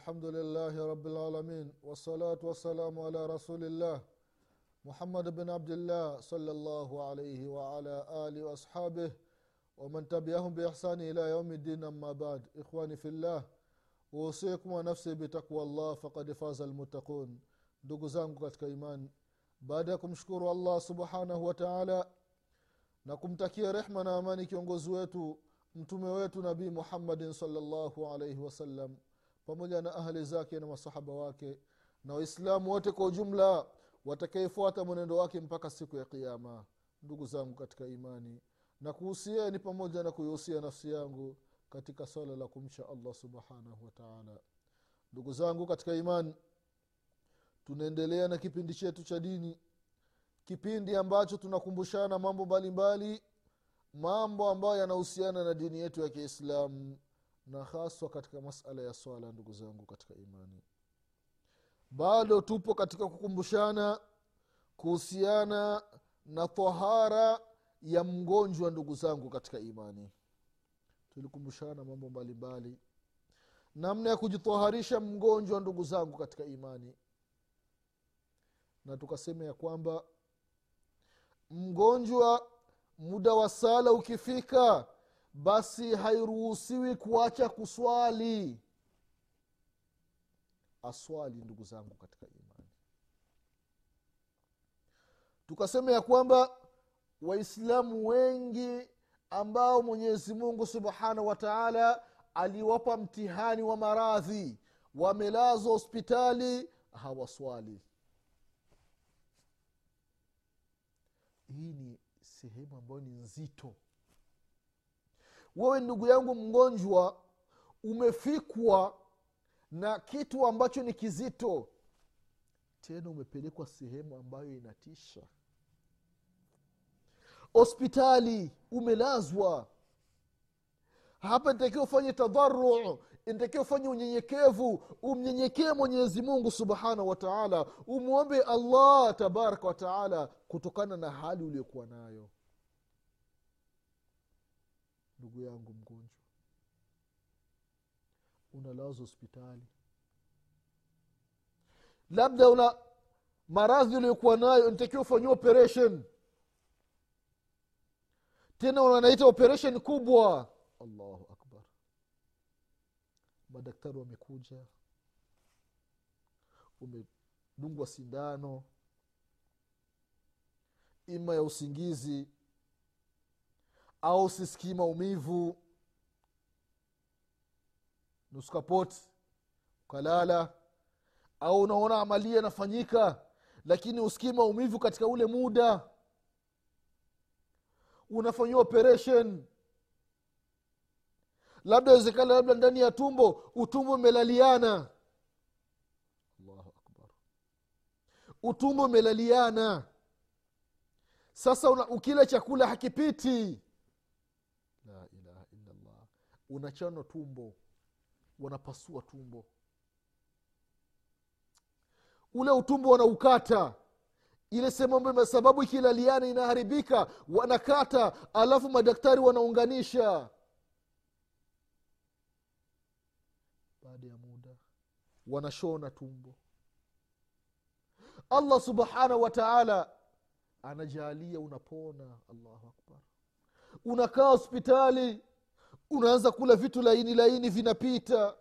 الحمد لله رب العالمين والصلاة والسلام على رسول الله محمد بن عبد الله صلى الله عليه وعلى آله وأصحابه ومن تبعهم بإحسان إلى يوم الدين أما بعد إخواني في الله أوصيكم ونفسي بتقوى الله فقد فاز المتقون ndugu zangu katika imani baada ya kumshukuru allah subhanahu wa taala na kumtakia rehma na amani kiongozi wetu mtume wetu nabii muhammadin salllahu alaihi wasallam pamoja na ahli zake na masahaba wake na waislamu wote kwa ujumla watakaefuata mwenendo wake mpaka siku ya kiama ndugu zangu katika imani na kuhusieni pamoja na kuihusia nafsi yangu katika swala la kumcha allah subhanahu wataala ndugu zangu katika imani tunaendelea na kipindi chetu cha dini kipindi ambacho tunakumbushana mambo mbalimbali mambo ambayo yanahusiana na dini yetu ya kiislamu na haswa katika masala ya swala ndugu zangu katika imani. Bado tupo katika kukumbushana kuhusiana na tahara ya mgonjwa ndugu zangu katika imani. Tulikumbushana mambo mbalimbali. Namna ya kujitaharisha mgonjwa ndugu zangu katika imani. Na tukasema ya kwamba mgonjwa muda wa sala ukifika basi hairuhusiwi kuacha kuswali. Aswali ndugu zangu katika imani. Tukasema ya kwamba waislamu wengi ambao mwenyezi mungu subhanahu wa taala aliwapa mtihani wa maradhi wamelazwa hospitali hawaswali. Hii ni sehemu ambayo ni nzito wewe ndugu yangu mgonjwa umefikwa na kitu ambacho ni kizito. Tena umepelekwa sehemu ambayo inatisha. Hospitali umelazwa. Hapa nitakiwa ufanye tadharu nitakiwa ufanye unyenyekevu umnyenyekee mwenyezi mungu subhanahu wa taala. Umwombe allah tabaraka wataala kutokana na hali uliokuwa nayo ndugu yangu mgonjwa. Unalazwa hospitali. Labda una maradhi uliokuwa nayo ntakiwa ufanyiwa operation. Tena wanaita operation kubwa. Allahu akbar. Madaktari wamekuja. Umedungwa sindano. Ima ya usingizi au sisikii maumivu nuskapoti ukalala au unaona amalia inafanyika lakini usikii maumivu katika ule muda unafanyiwa operation. Labda wezekana labda ndani ya tumbo utumbo umelaliana. Allahu akbar. Utumbo umelaliana. Sasa una, ukila chakula hakipiti unachana tumbo wanapasua tumbo. Ule utumbo wanaukata. Ile sehemu ambayo sababu ikilaliana inaharibika wanakata alafu madaktari wanaunganisha. Baada ya muda wanashona tumbo. Allah subhanahu wataala anajaalia unapona. Allahu akbar. Unakaa hospitali unaanza kula vitu laini laini vinapita.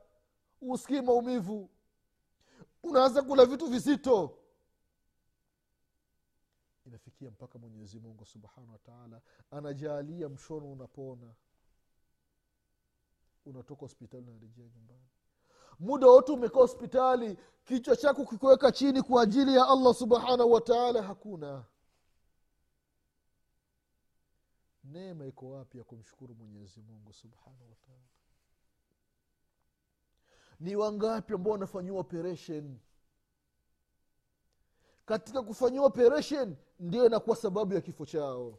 Usikii maumivu. Unaanza kula vitu vizito. Inafikia mpaka mwenyezi mungu subhanahu wataala anajalia mshono unapona. Unatoka hospitali unarejea nyumbani. Muda wote umekaa hospitali kichwa chako kikiweka chini kwa ajili ya allah subhanahu wataala hakuna neema iko wapi ya kumshukuru mwenyezi mungu subhanahu wataala ni wangapi ambao wanafanyiwa operation? Katika kufanyiwa operation ndio inakuwa sababu ya kifo chao.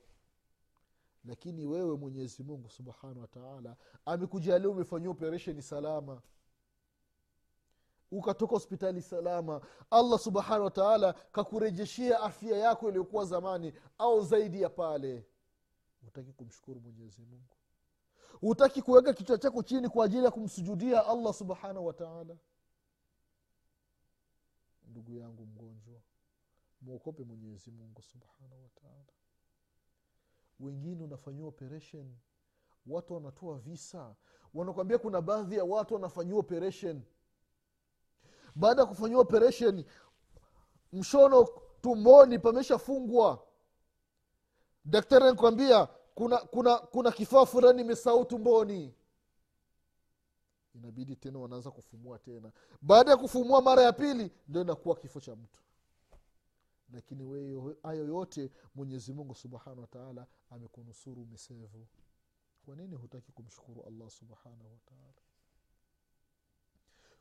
Lakini wewe mwenyezi mungu subhanahu wataala amekujalia umefanyiwa operesheni salama. Ukatoka hospitali salama. Allah subhanahu wataala kakurejeshea afya yako iliyokuwa zamani au zaidi ya pale utaki kumshukuru mwenyezi mungu. Hutaki kuweka kichwa chako chini kwa ajili ya kumsujudia allah subhanahu wataala ndugu yangu mgonjwa mwokope mwenyezi mungu subhanahu wataala wengine unafanyiwa operation. Watu wanatoa visa. Wanakwambia kuna baadhi ya watu wanafanyiwa operation. Baada ya kufanyiwa operation mshono tumboni pameshafungwa daktari anakwambia kuna kuna kuna kifaa fulani imesahau tumboni inabidi tena wanaanza kufumua tena. Baada ya kufumua mara ya pili ndio inakuwa kifo cha mtu. Lakini wewe hayo yote mwenyezi mungu subhanahu wataala amekunusuru umesevu. Kwa nini hutaki kumshukuru allah subhanahu wataala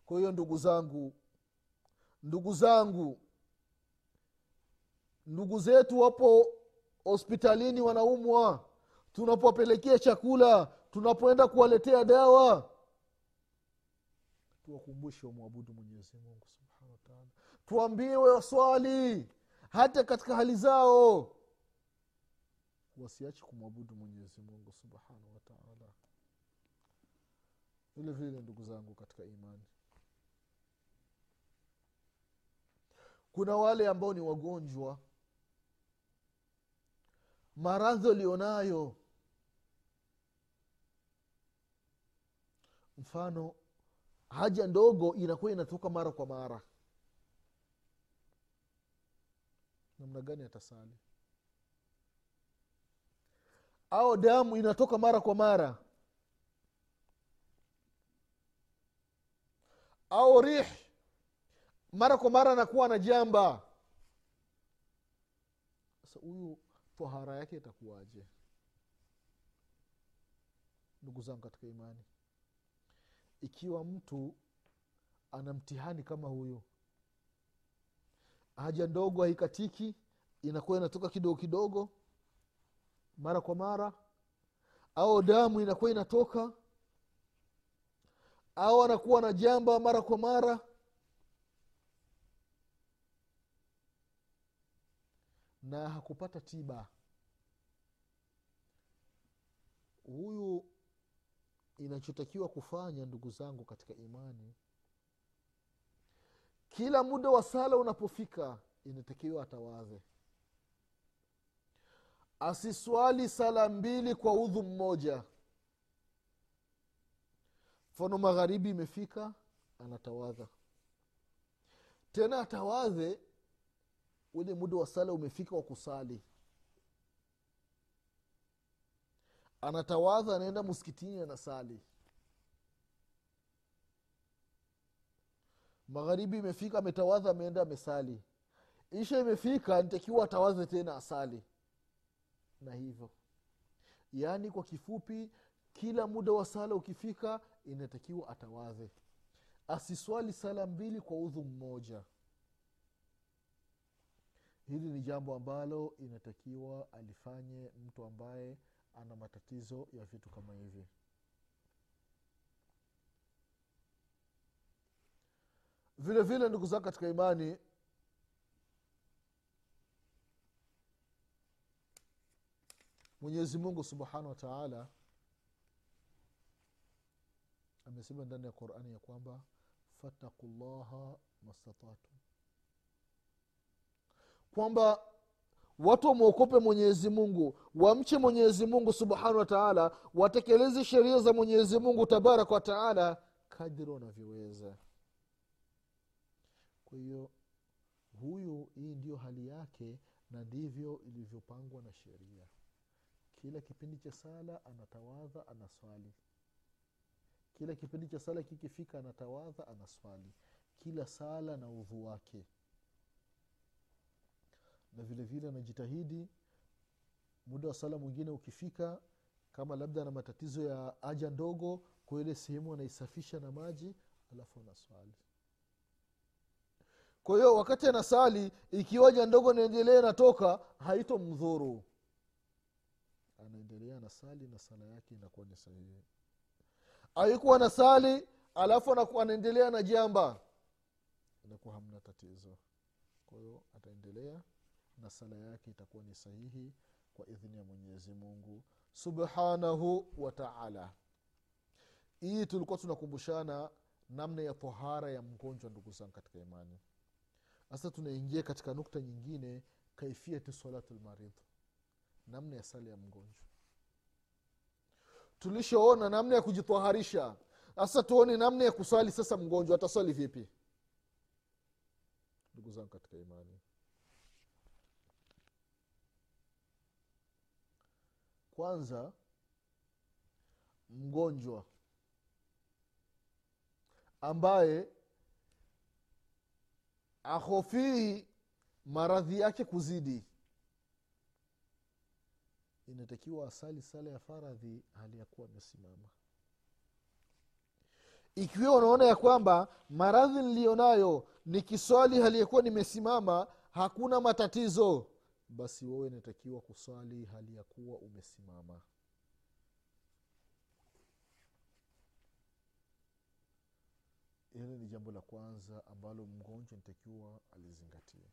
kwa hiyo ndugu zangu ndugu zangu ndugu zetu wapo hospitalini wanaumwa. Tunapowapelekea chakula tunapoenda kuwaletea dawa. Tuwakumbushe wamwabudu mwenyezi mungu subhanahu wataala tuambie waswali hata katika hali zao. Wasiache kumwabudu mwenyezi mungu subhanahu wataala vile vile ndugu zangu katika imani. Kuna wale ambao ni wagonjwa maradhi walionayo mfano haja ndogo inakuwa inatoka mara kwa mara. Namna gani atasali? Au damu inatoka mara kwa mara? Au rih mara kwa mara anakuwa na jamba? Sasa huyu tahara yake itakuwaje? Ndugu zangu katika imani ikiwa mtu ana mtihani kama huyu haja ndogo haikatiki inakuwa inatoka kidogo kidogo mara kwa mara au damu inakuwa inatoka au anakuwa na jamba mara kwa mara na hakupata tiba. Huyu inachotakiwa kufanya ndugu zangu katika imani kila muda wa sala unapofika inatakiwa atawadhe asiswali sala mbili kwa udhu mmoja. Mfano magharibi imefika anatawadha tena atawadhe ule muda wa sala umefika wa kusali. Anatawadha anaenda muskitini anasali. Magharibi imefika ametawadha ameenda amesali. Isha imefika nitakiwa atawadhe tena asali. Na hivyo. Yaani kwa kifupi kila muda wa sala ukifika inatakiwa atawadhe. Asiswali sala mbili kwa udhu mmoja hili ni jambo ambalo inatakiwa alifanye mtu ambaye ana matatizo ya vitu kama hivi. Vile vile ndugu zao katika imani mwenyezi mungu subhanahu wa taala amesema ndani ya qurani ya kwamba fataku llaha mastatatu kwamba watu wamwokope mwenyezi mungu wamche mwenyezi mungu subhanahu wa taala watekeleze sheria za mwenyezi mungu tabaraka wa taala kadiri wanavyoweza. Kwa hiyo huyu hii ndio hali yake na ndivyo ilivyopangwa na sheria. Kila kipindi cha sala anatawadha anaswali. Kila kipindi cha sala kikifika anatawadha anaswali. Kila sala na udhu wake na vile vile anajitahidi muda wa sala mwingine ukifika kama labda ana matatizo ya haja ndogo kwa ile sehemu anaisafisha na maji alafu anaswali. Kwa hiyo wakati anasali ikiwa haja ndogo naendelea inatoka haito mdhuru anaendelea anasali na sala yake inakuwa ni sahihi. Aikuwa na sali alafu anaendelea na jamba inakuwa hamna tatizo. Kwa hiyo ataendelea na sala yake itakuwa ni sahihi kwa idhini ya mwenyezi mungu subhanahu wataala hii tulikuwa tunakumbushana namna ya tohara ya mgonjwa ndugu zangu katika imani. Sasa tunaingia katika nukta nyingine kaifiati salatu lmaridh namna ya sala ya mgonjwa. Tulishoona namna ya kujitoharisha. Sasa tuone namna ya kuswali sasa mgonjwa ataswali vipi? Ndugu zangu katika imani kwanza mgonjwa ambaye ahofii maradhi yake kuzidi. Inatakiwa asali sala ya faradhi hali ya kuwa amesimama. Ikiwa unaona ya kwamba maradhi niliyonayo nikiswali hali ya kuwa nimesimama hakuna matatizo basi wewe inatakiwa kuswali hali ya kuwa umesimama. Hili ni jambo la kwanza ambalo mgonjwa nitakiwa alizingatie.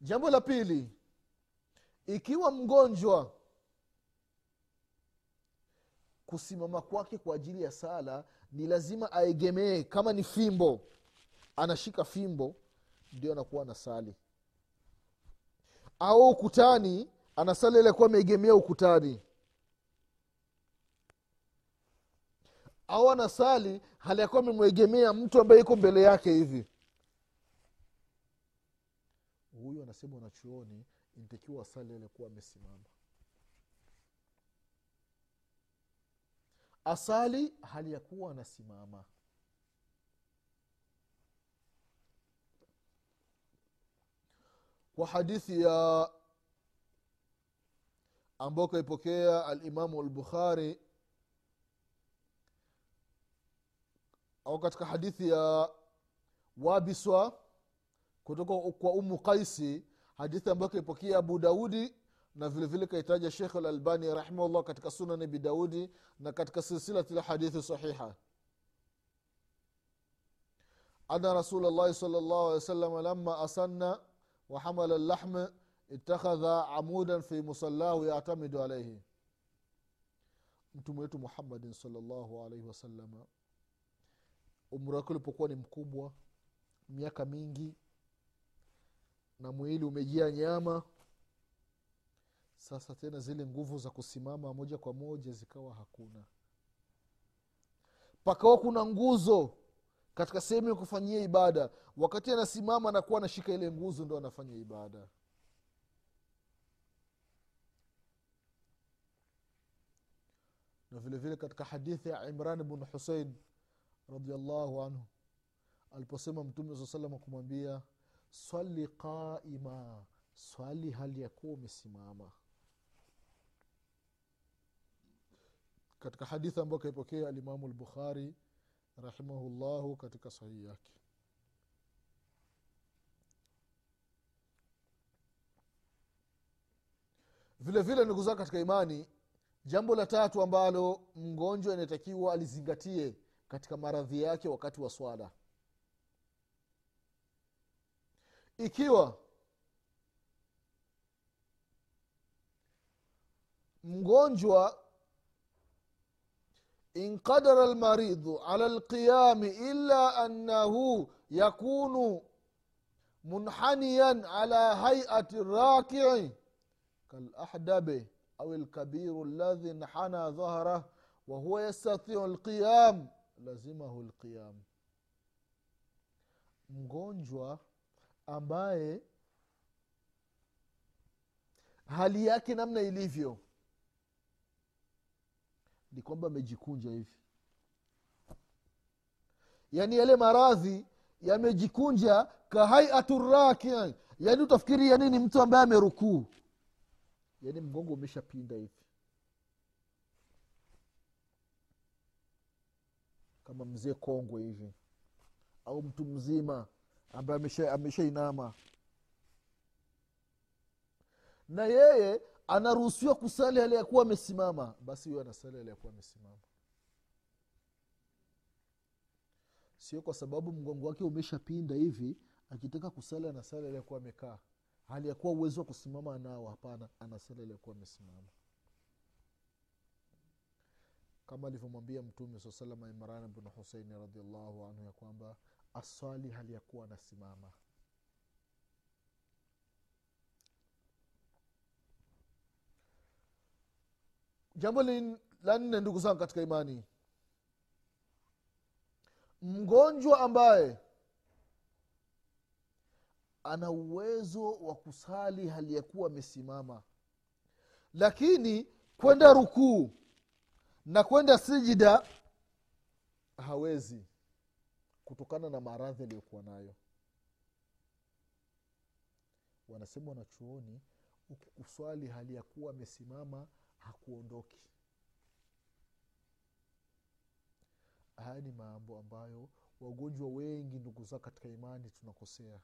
Jambo la pili ikiwa mgonjwa kusimama kwake kwa ajili ya sala ni lazima aegemee kama ni fimbo anashika fimbo ndio anakuwa anasali. Au ukutani anasali ile kuwa ameegemea ukutani. Au anasali hali yakuwa amemwegemea mtu ambaye iko mbele yake hivi. Huyu anasema wanachuoni intakiwa asali alikuwa amesimama. Asali hali ya kuwa anasimama kwa hadithi ya ambayo kaipokea alimamu albukhari au katika hadithi ya wabiswa kutoka kwa umu qaisi hadithi ambayo kaipokea abu daudi na vile vile kaitaja shekh lalbani rahimahullah katika sunan abi daudi na katika silsilati lhadithi sahiha. Ana rasul llahi sal llahu alih wasallam lama asanna wahamala اللحم اتخذ amudan fi musallahu yatamidu alaihi mtume wetu muhammadin salllahu alaihi wasalama umri wake ulipokuwa ni mkubwa miaka mingi na mwili umejia nyama sasa tena zile nguvu za kusimama moja kwa moja zikawa hakuna. Pakawa kuna nguzo katika sehemu ya kufanyia ibada. Wakati anasimama anakuwa anashika ile nguzo ndo anafanya ibada. Na vile vile katika hadithi ya imran bnu husein radiallahu anhu aliposema mtume saa salama kumwambia swali qaima swali hali ya kuwa umesimama. Katika hadithi ambayo kaipokea alimamu lbukhari rahimahullahu katika sahihi yake. Vile vile ndugu zao katika imani jambo la tatu ambalo mgonjwa inatakiwa alizingatie katika maradhi yake wakati wa swala. Ikiwa mgonjwa in qadara lmaridhu ala lqiyami illa annahu yakunu munhaniyan ala haiati rakii kalahdabi au lkabiru ladhi nhana dhahrah wahuwa yastatiu lqiyam lazimahu lqiyam mgonjwa ambaye hali yake namna ilivyo ni kwamba amejikunja hivi. Yaani yale maradhi yamejikunja kahaiatu raki yaani utafikiri yani ni mtu ambaye amerukuu. Yaani mgongo umeshapinda hivi. Kama mzee kongwe hivi. Au mtu mzima ambaye ameshainama. Amesha na yeye anaruhusiwa kusali hali yakuwa amesimama basi huyo anasali hali yakuwa amesimama. Sio kwa sababu mgongo wake umeshapinda hivi akitaka kusali anasali hali yakuwa amekaa. Hali yakuwa uwezo wa kusimama anao hapana anasali aliyekuwa amesimama. Kama alivyomwambia mtume saa salama imran bnu huseini radiallahu anhu ya kwamba aswali hali yakuwa anasimama jambo la nne ndugu zangu katika imani. Mgonjwa ambaye ana uwezo wa kusali hali ya kuwa amesimama lakini kwenda rukuu na kwenda sijida hawezi kutokana na maradhi aliyokuwa nayo. Wanasema wanachuoni ukikuswali hali ya kuwa amesimama hakuondoki. Haya ni mambo ambayo wagonjwa wengi ndugu zao katika imani tunakosea.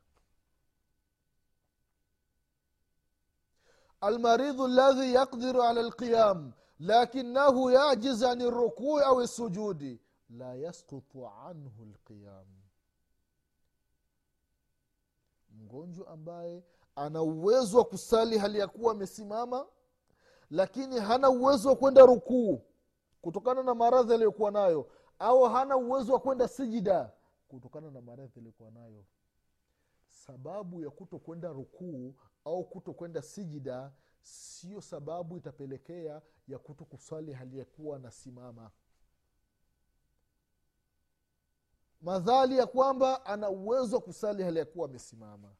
Almaridhu ladhi yaqdiru ala lqiyam lakinahu yajiz an rukui au sujudi la yasqutu anhu lqiyam mgonjwa ambaye ana uwezo wa kusali hali ya kuwa amesimama lakini hana uwezo wa kwenda rukuu kutokana na maradhi aliyokuwa nayo au hana uwezo wa kwenda sijida kutokana na maradhi aliyokuwa nayo. Sababu ya kuto kwenda rukuu au kuto kwenda sijida sio sababu itapelekea ya kuto kuswali hali ya kuwa madhali ya kwamba ana uwezo wa kusali hali ya amesimama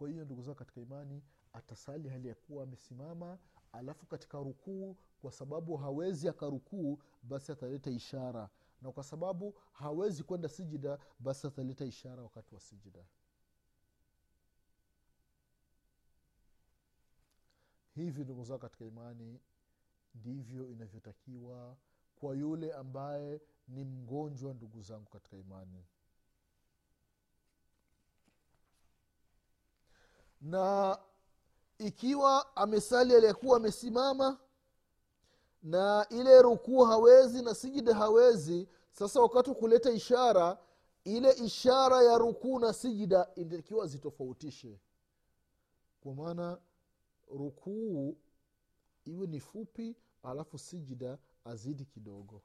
kwa hiyo ndugu zao katika imani atasali hali ya kuwa amesimama alafu katika rukuu kwa sababu hawezi akarukuu basi ataleta ishara. Na kwa sababu hawezi kwenda sijida basi ataleta ishara wakati wa sijida. Hivi ndugu zao katika imani ndivyo inavyotakiwa kwa yule ambaye ni mgonjwa ndugu zangu katika imani na ikiwa amesali aliyekuwa amesimama na ile rukuu hawezi na sijida hawezi sasa wakati wa kuleta ishara ile ishara ya rukuu na sijida inatakiwa zitofautishe. Kwa maana rukuu iwe ni fupi alafu sijida azidi kidogo.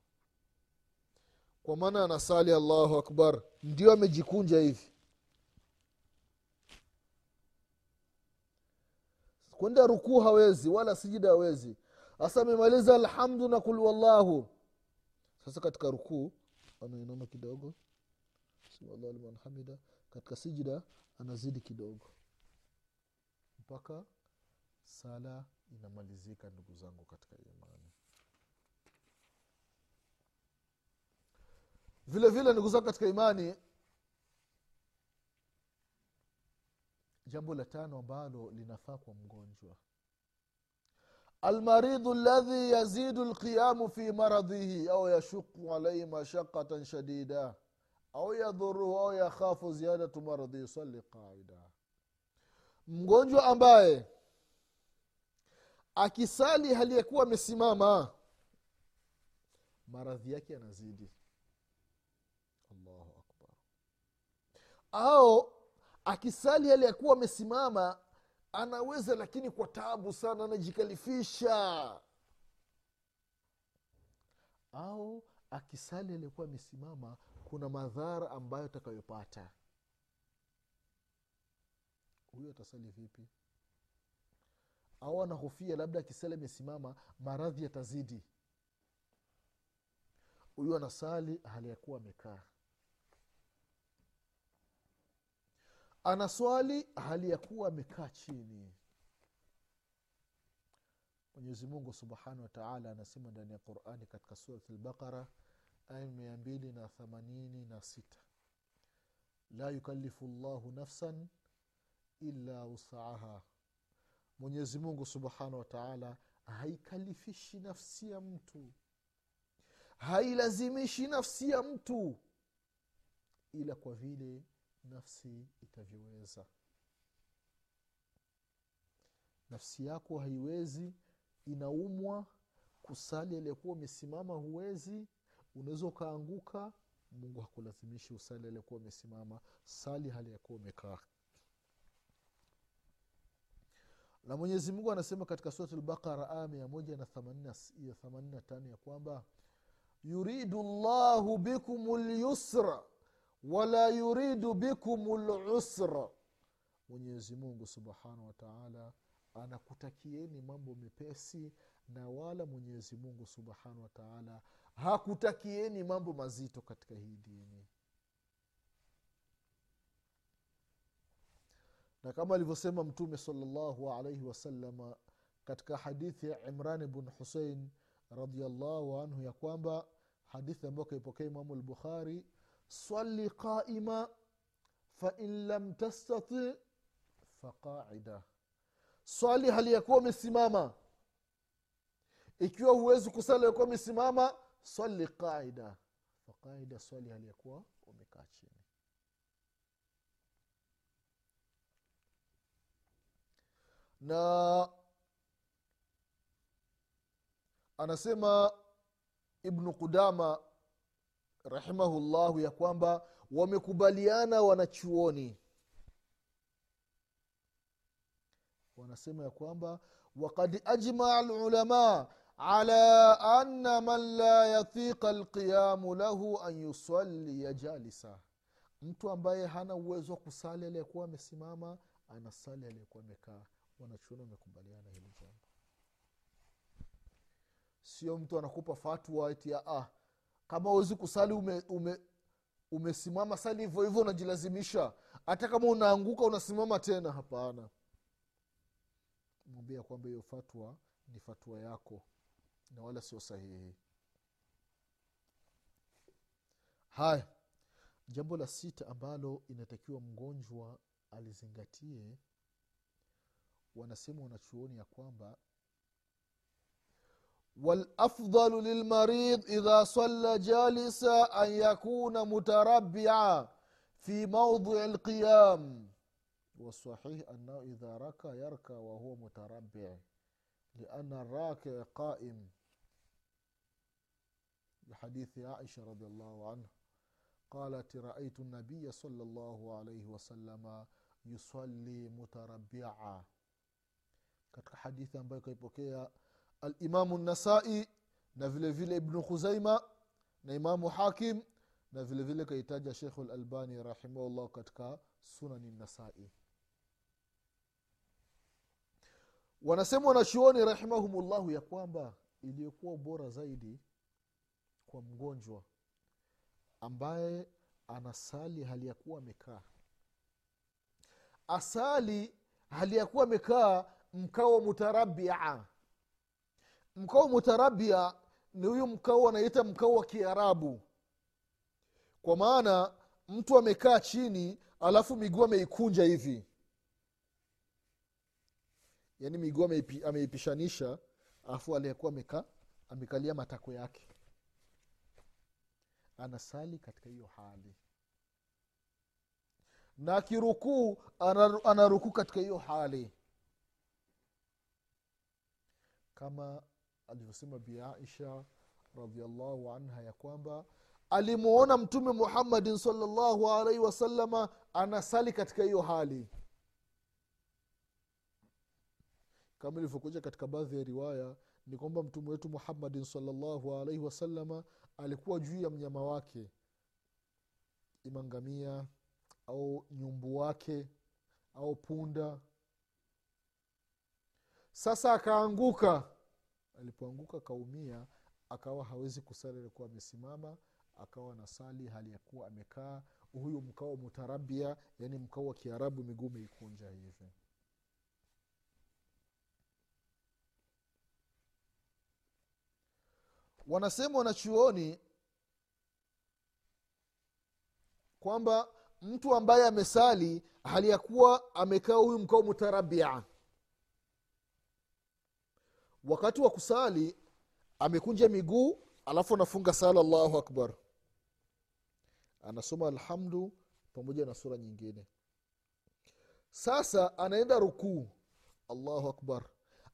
Kwa maana anasali allahu akbar ndio amejikunja hivi kwenda rukuu hawezi wala sijida hawezi. Hasa amemaliza alhamdu na kul wallahu. Sasa katika rukuu anainama kidogo. Hamida katika sijida anazidi kidogo. Mpaka sala inamalizika ndugu zangu katika imani. Vile vile ndugu zangu katika imani jambo la tano ambalo linafaa kwa mgonjwa. Almaridhu ladhi yazidu lqiyamu fi maradhihi au yashuku alaihi mashaqatan shadida au yadhuruhu au yakhafu ziyadatu maradhi sali qaida. Mgonjwa ambaye akisali hali yakuwa amesimama maradhi yake yanazidi. Allahu akbar. Au akisali hali yakuwa amesimama anaweza lakini kwa tabu sana anajikalifisha au akisali aliyekuwa amesimama kuna madhara ambayo atakayopata. Huyo atasali vipi? Au anahofia labda akisali amesimama maradhi yatazidi. Huyu anasali hali ya amekaa anaswali hali ya kuwa amekaa chini. Mwenyezi mungu subhanahu wataala anasema ndani ya qurani katika surat lbaqara aya mia mbili na themanini na sita. La yukalifu llahu nafsan illa wusaaha mwenyezi mungu subhanahu wataala haikalifishi nafsi ya mtu. Hailazimishi nafsi ya mtu. Ila kwa vile nafsi itavyoweza. Nafsi yako haiwezi inaumwa kusali aliyekuwa umesimama huwezi unaweza ukaanguka mungu hakulazimishi usali aliyekuwa umesimama sali hali yakuwa umekaa na mwenyezi mungu anasema katika surat lbaqara aya mia moja na themanini na tano ya kwamba yuridu llahu bikum lyusra wala yuridu bikum lusra mwenyezi mungu subhanahu wataala anakutakieni mambo mepesi na wala mwenyezi mungu subhanahu wataala hakutakieni mambo mazito katika hii dini. Na kama alivyosema mtume salllahu alaihi wasalama katika hadithi ya imran bn husein radiallahu anhu ya kwamba hadithi ambayo kaipokea imamu lbukhari swali قائما fain lam تستطع faqaida. Swali hali ya kuwa umesimama. Ikiwa huwezi kusali alikuwa umesimama swali qaida. Faqaida swali hali ya kuwa umekaa chini. Na anasema ibnu qudama rahimahullahu ya kwamba wamekubaliana wanachuoni. Wanasema ya kwamba wakad ajmaa lulama ala ana man la yathiqa lqiyamu lahu an yusalia jalisa. Mtu ambaye hana uwezo wa kusali aliyekuwa amesimama anasali aliyekuwa amekaa. Wanachuoni wamekubaliana hili jambo. Sio mtu anakupa fatwa eti ah, kama uwezi kusali ume, ume, umesimama sali hivyo hivyo unajilazimisha. Hata kama unaanguka unasimama tena. Hapana. Mwambia kwamba hiyo fatwa ni fatwa yako na wala sio sahihi. Haya jambo la sita ambalo inatakiwa mgonjwa alizingatie wanasema wanachuoni ya kwamba والأفضل للمريض إذا صلى جالسا أن يكون متربعا في موضع القيام. والصحيح أنه إذا ركع يركع وهو متربع لأن الراكع قائم. لحديث عائشة رضي الله عنها قالت رأيت النبي صلى الله عليه وسلم يصلي متربعا. Katika hadithi ambayo ikaipokea alimamu nasai na vile vile ibnu khuzaima na imamu hakim na vile vile kaitaja shekhu lalbani rahimahullah katika sunani nasai wanasema wanachuoni rahimahumullahu ya kwamba iliyokuwa bora zaidi kwa mgonjwa ambaye anasali hali ya kuwa amekaa. Asali hali ya kuwa amekaa mkao mutarabia mkao mutarabia ni huyu mkao anaita mkao wa kiarabu. Kwa maana mtu amekaa chini alafu miguu ameikunja hivi. Yaani miguu ameipi, ameipishanisha alafu aliyekuwa amekaa amekalia matako yake. Anasali katika hiyo hali. Na akirukuu anarukuu katika hiyo hali. Kama alivyosema bi aisha radiallahu anha ya kwamba alimwona mtume muhammadin salllahu alaihi wasalama anasali katika hiyo hali. Kama ilivyokuja katika baadhi ya riwaya ni kwamba mtume wetu muhammadin salllahu alaihi wasalama alikuwa juu ya mnyama wake. Imangamia au nyumbu wake au punda. Sasa akaanguka alipoanguka akaumia akawa hawezi kusali alikuwa amesimama akawa na sali hali ya kuwa amekaa. Huyu mkao mutarabia yani mkao wa kiarabu miguu meikunja hivi. Wanasema wanachuoni kwamba mtu ambaye amesali hali ya kuwa amekaa huyu mkao mutarabia wakati wa kusali amekunja miguu alafu anafunga sala allahu akbar. Anasoma alhamdu pamoja na sura nyingine. Sasa anaenda rukuu allahu akbar.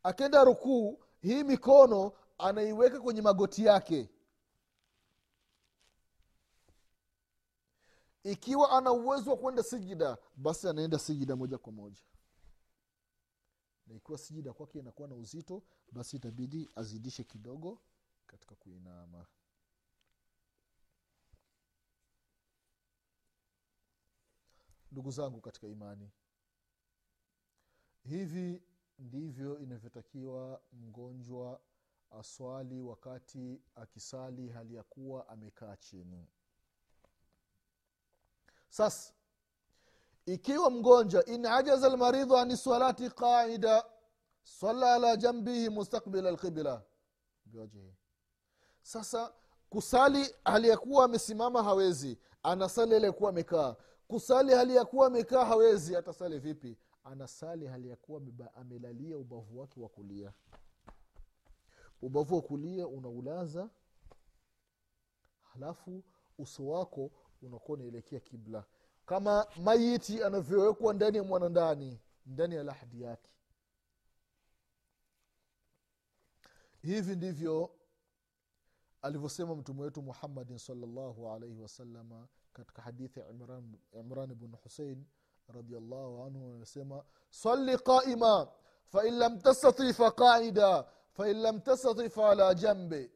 Akenda rukuu hii mikono anaiweka kwenye magoti yake. Ikiwa ana uwezo wa kwenda sijida basi anaenda sijida moja kwa moja na ikiwa sijida kwake inakuwa na uzito basi itabidi azidishe kidogo katika kuinama. Ndugu zangu katika imani hivi ndivyo inavyotakiwa mgonjwa aswali wakati akisali hali ya kuwa amekaa chini. Sasa ikiwa mgonjwa in ajaza lmaridhu ani salati qaida sala ala jambihi mustakbila lqibla sasa kusali hali yakuwa amesimama hawezi anasali hali amekaa. Kusali hali ya amekaa hawezi atasali vipi? Anasali hali ya amelalia ubavu wake wa kulia. Ubavu wa kulia unaulaza halafu uso wako unakuwa unaelekea kibla kama maiti anavyowekwa ndani ya mwanandani ndani ya lahdi yake. Hivi ndivyo alivyosema mtume wetu muhammadin salllahu alaihi wasalama katika hadithi ya imran, imran bnu husein radiallahu anhu anasema sali qaima fain lam tastati faqaida fain lam tastati faala jambe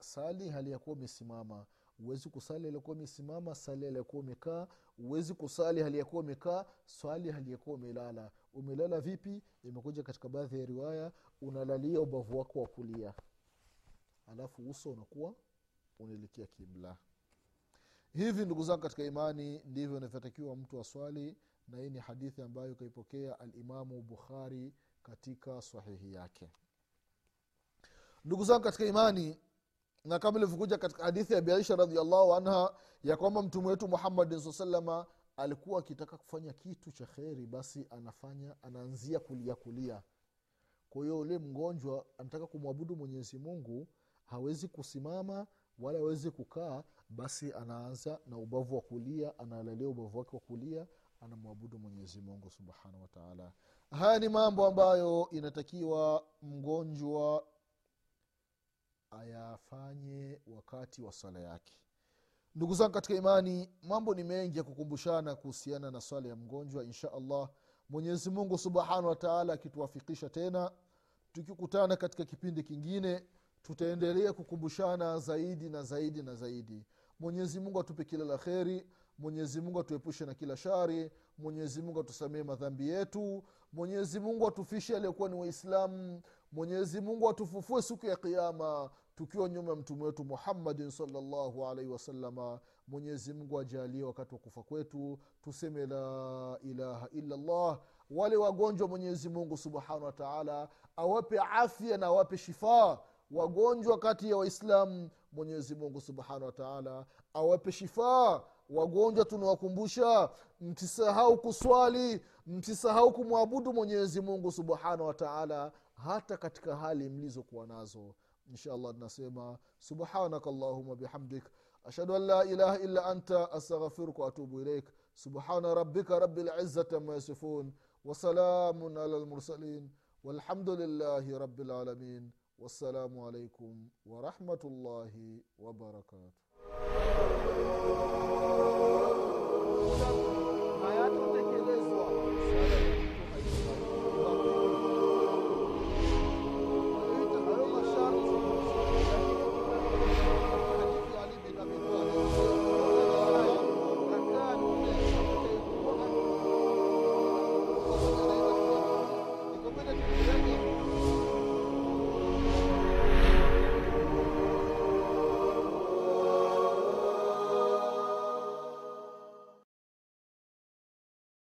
sali hali ya umesimama huwezi kusali hali yakuwa umesimama sali hali yakuwa umekaa. Huwezi kusali aliyakuwa umekaa swali aliyakuwa umelala. Umelala vipi? Imekuja katika baadhi ya riwaya unalalia ubavu wako wa kulia. Alafu uso unakuwa unaelekea kibla. Hivi ndugu zangu katika imani ndivyo inavyotakiwa mtu aswali na hii ni hadithi ambayo ikaipokea alimamu bukhari katika sahihi yake. Ndugu zangu katika imani na kama ilivyokuja katika hadithi ya biaisha radiallahu anha ya kwamba mtume wetu muhammadin saa salama alikuwa akitaka kufanya kitu cha kheri basi anafanya anaanzia kulia kulia. Kwa hiyo ule mgonjwa anataka kumwabudu mwenyezi mungu hawezi kusimama wala hawezi kukaa basi anaanza na ubavu wa kulia analalia ubavu wake wa kulia anamwabudu mwenyezi mungu subhanahu wataala haya ni mambo ambayo inatakiwa mgonjwa ayafanye wakati wa swala yake. Ndugu zangu katika imani mambo ni mengi ya kukumbushana kuhusiana na swala ya mgonjwa insha allah. Mwenyezi mungu subhanahu wataala akituwafikisha tena tukikutana katika kipindi kingine tutaendelea kukumbushana zaidi na zaidi na zaidi. Mwenyezi mungu atupe kila la kheri mwenyezi mungu atuepushe na kila shari mwenyezi mungu atusamee madhambi yetu mwenyezi mungu atufishe aliyekuwa ni waislamu mwenyezi mungu atufufue siku ya kiama tukiwa nyuma ya mtume wetu muhammadin salllahu alaihi wasalama mwenyezi mungu ajalie wakati wa kufa kwetu tuseme la ilaha illallah. Wale wagonjwa mwenyezi mungu subhanahu wataala awape afya na awape shifaa wagonjwa kati ya waislamu mwenyezi mungu subhanahu wataala awape shifaa wagonjwa tunawakumbusha msisahau kuswali msisahau kumwabudu mwenyezi mungu subhanahu wataala hata katika hali mlizokuwa nazo إن شاء الله tunasema subhanaka allahuma bihamdik ashhadu an la ilaha illa anta astaghfiruka waatubu ilaik subhana rabbika rabi lizati ama yasifun wasalamun ala lmursalin walhamdulillahi rabi lalamin wassalamu alaikum warahmatullahi wabarakatu hayatekelezwa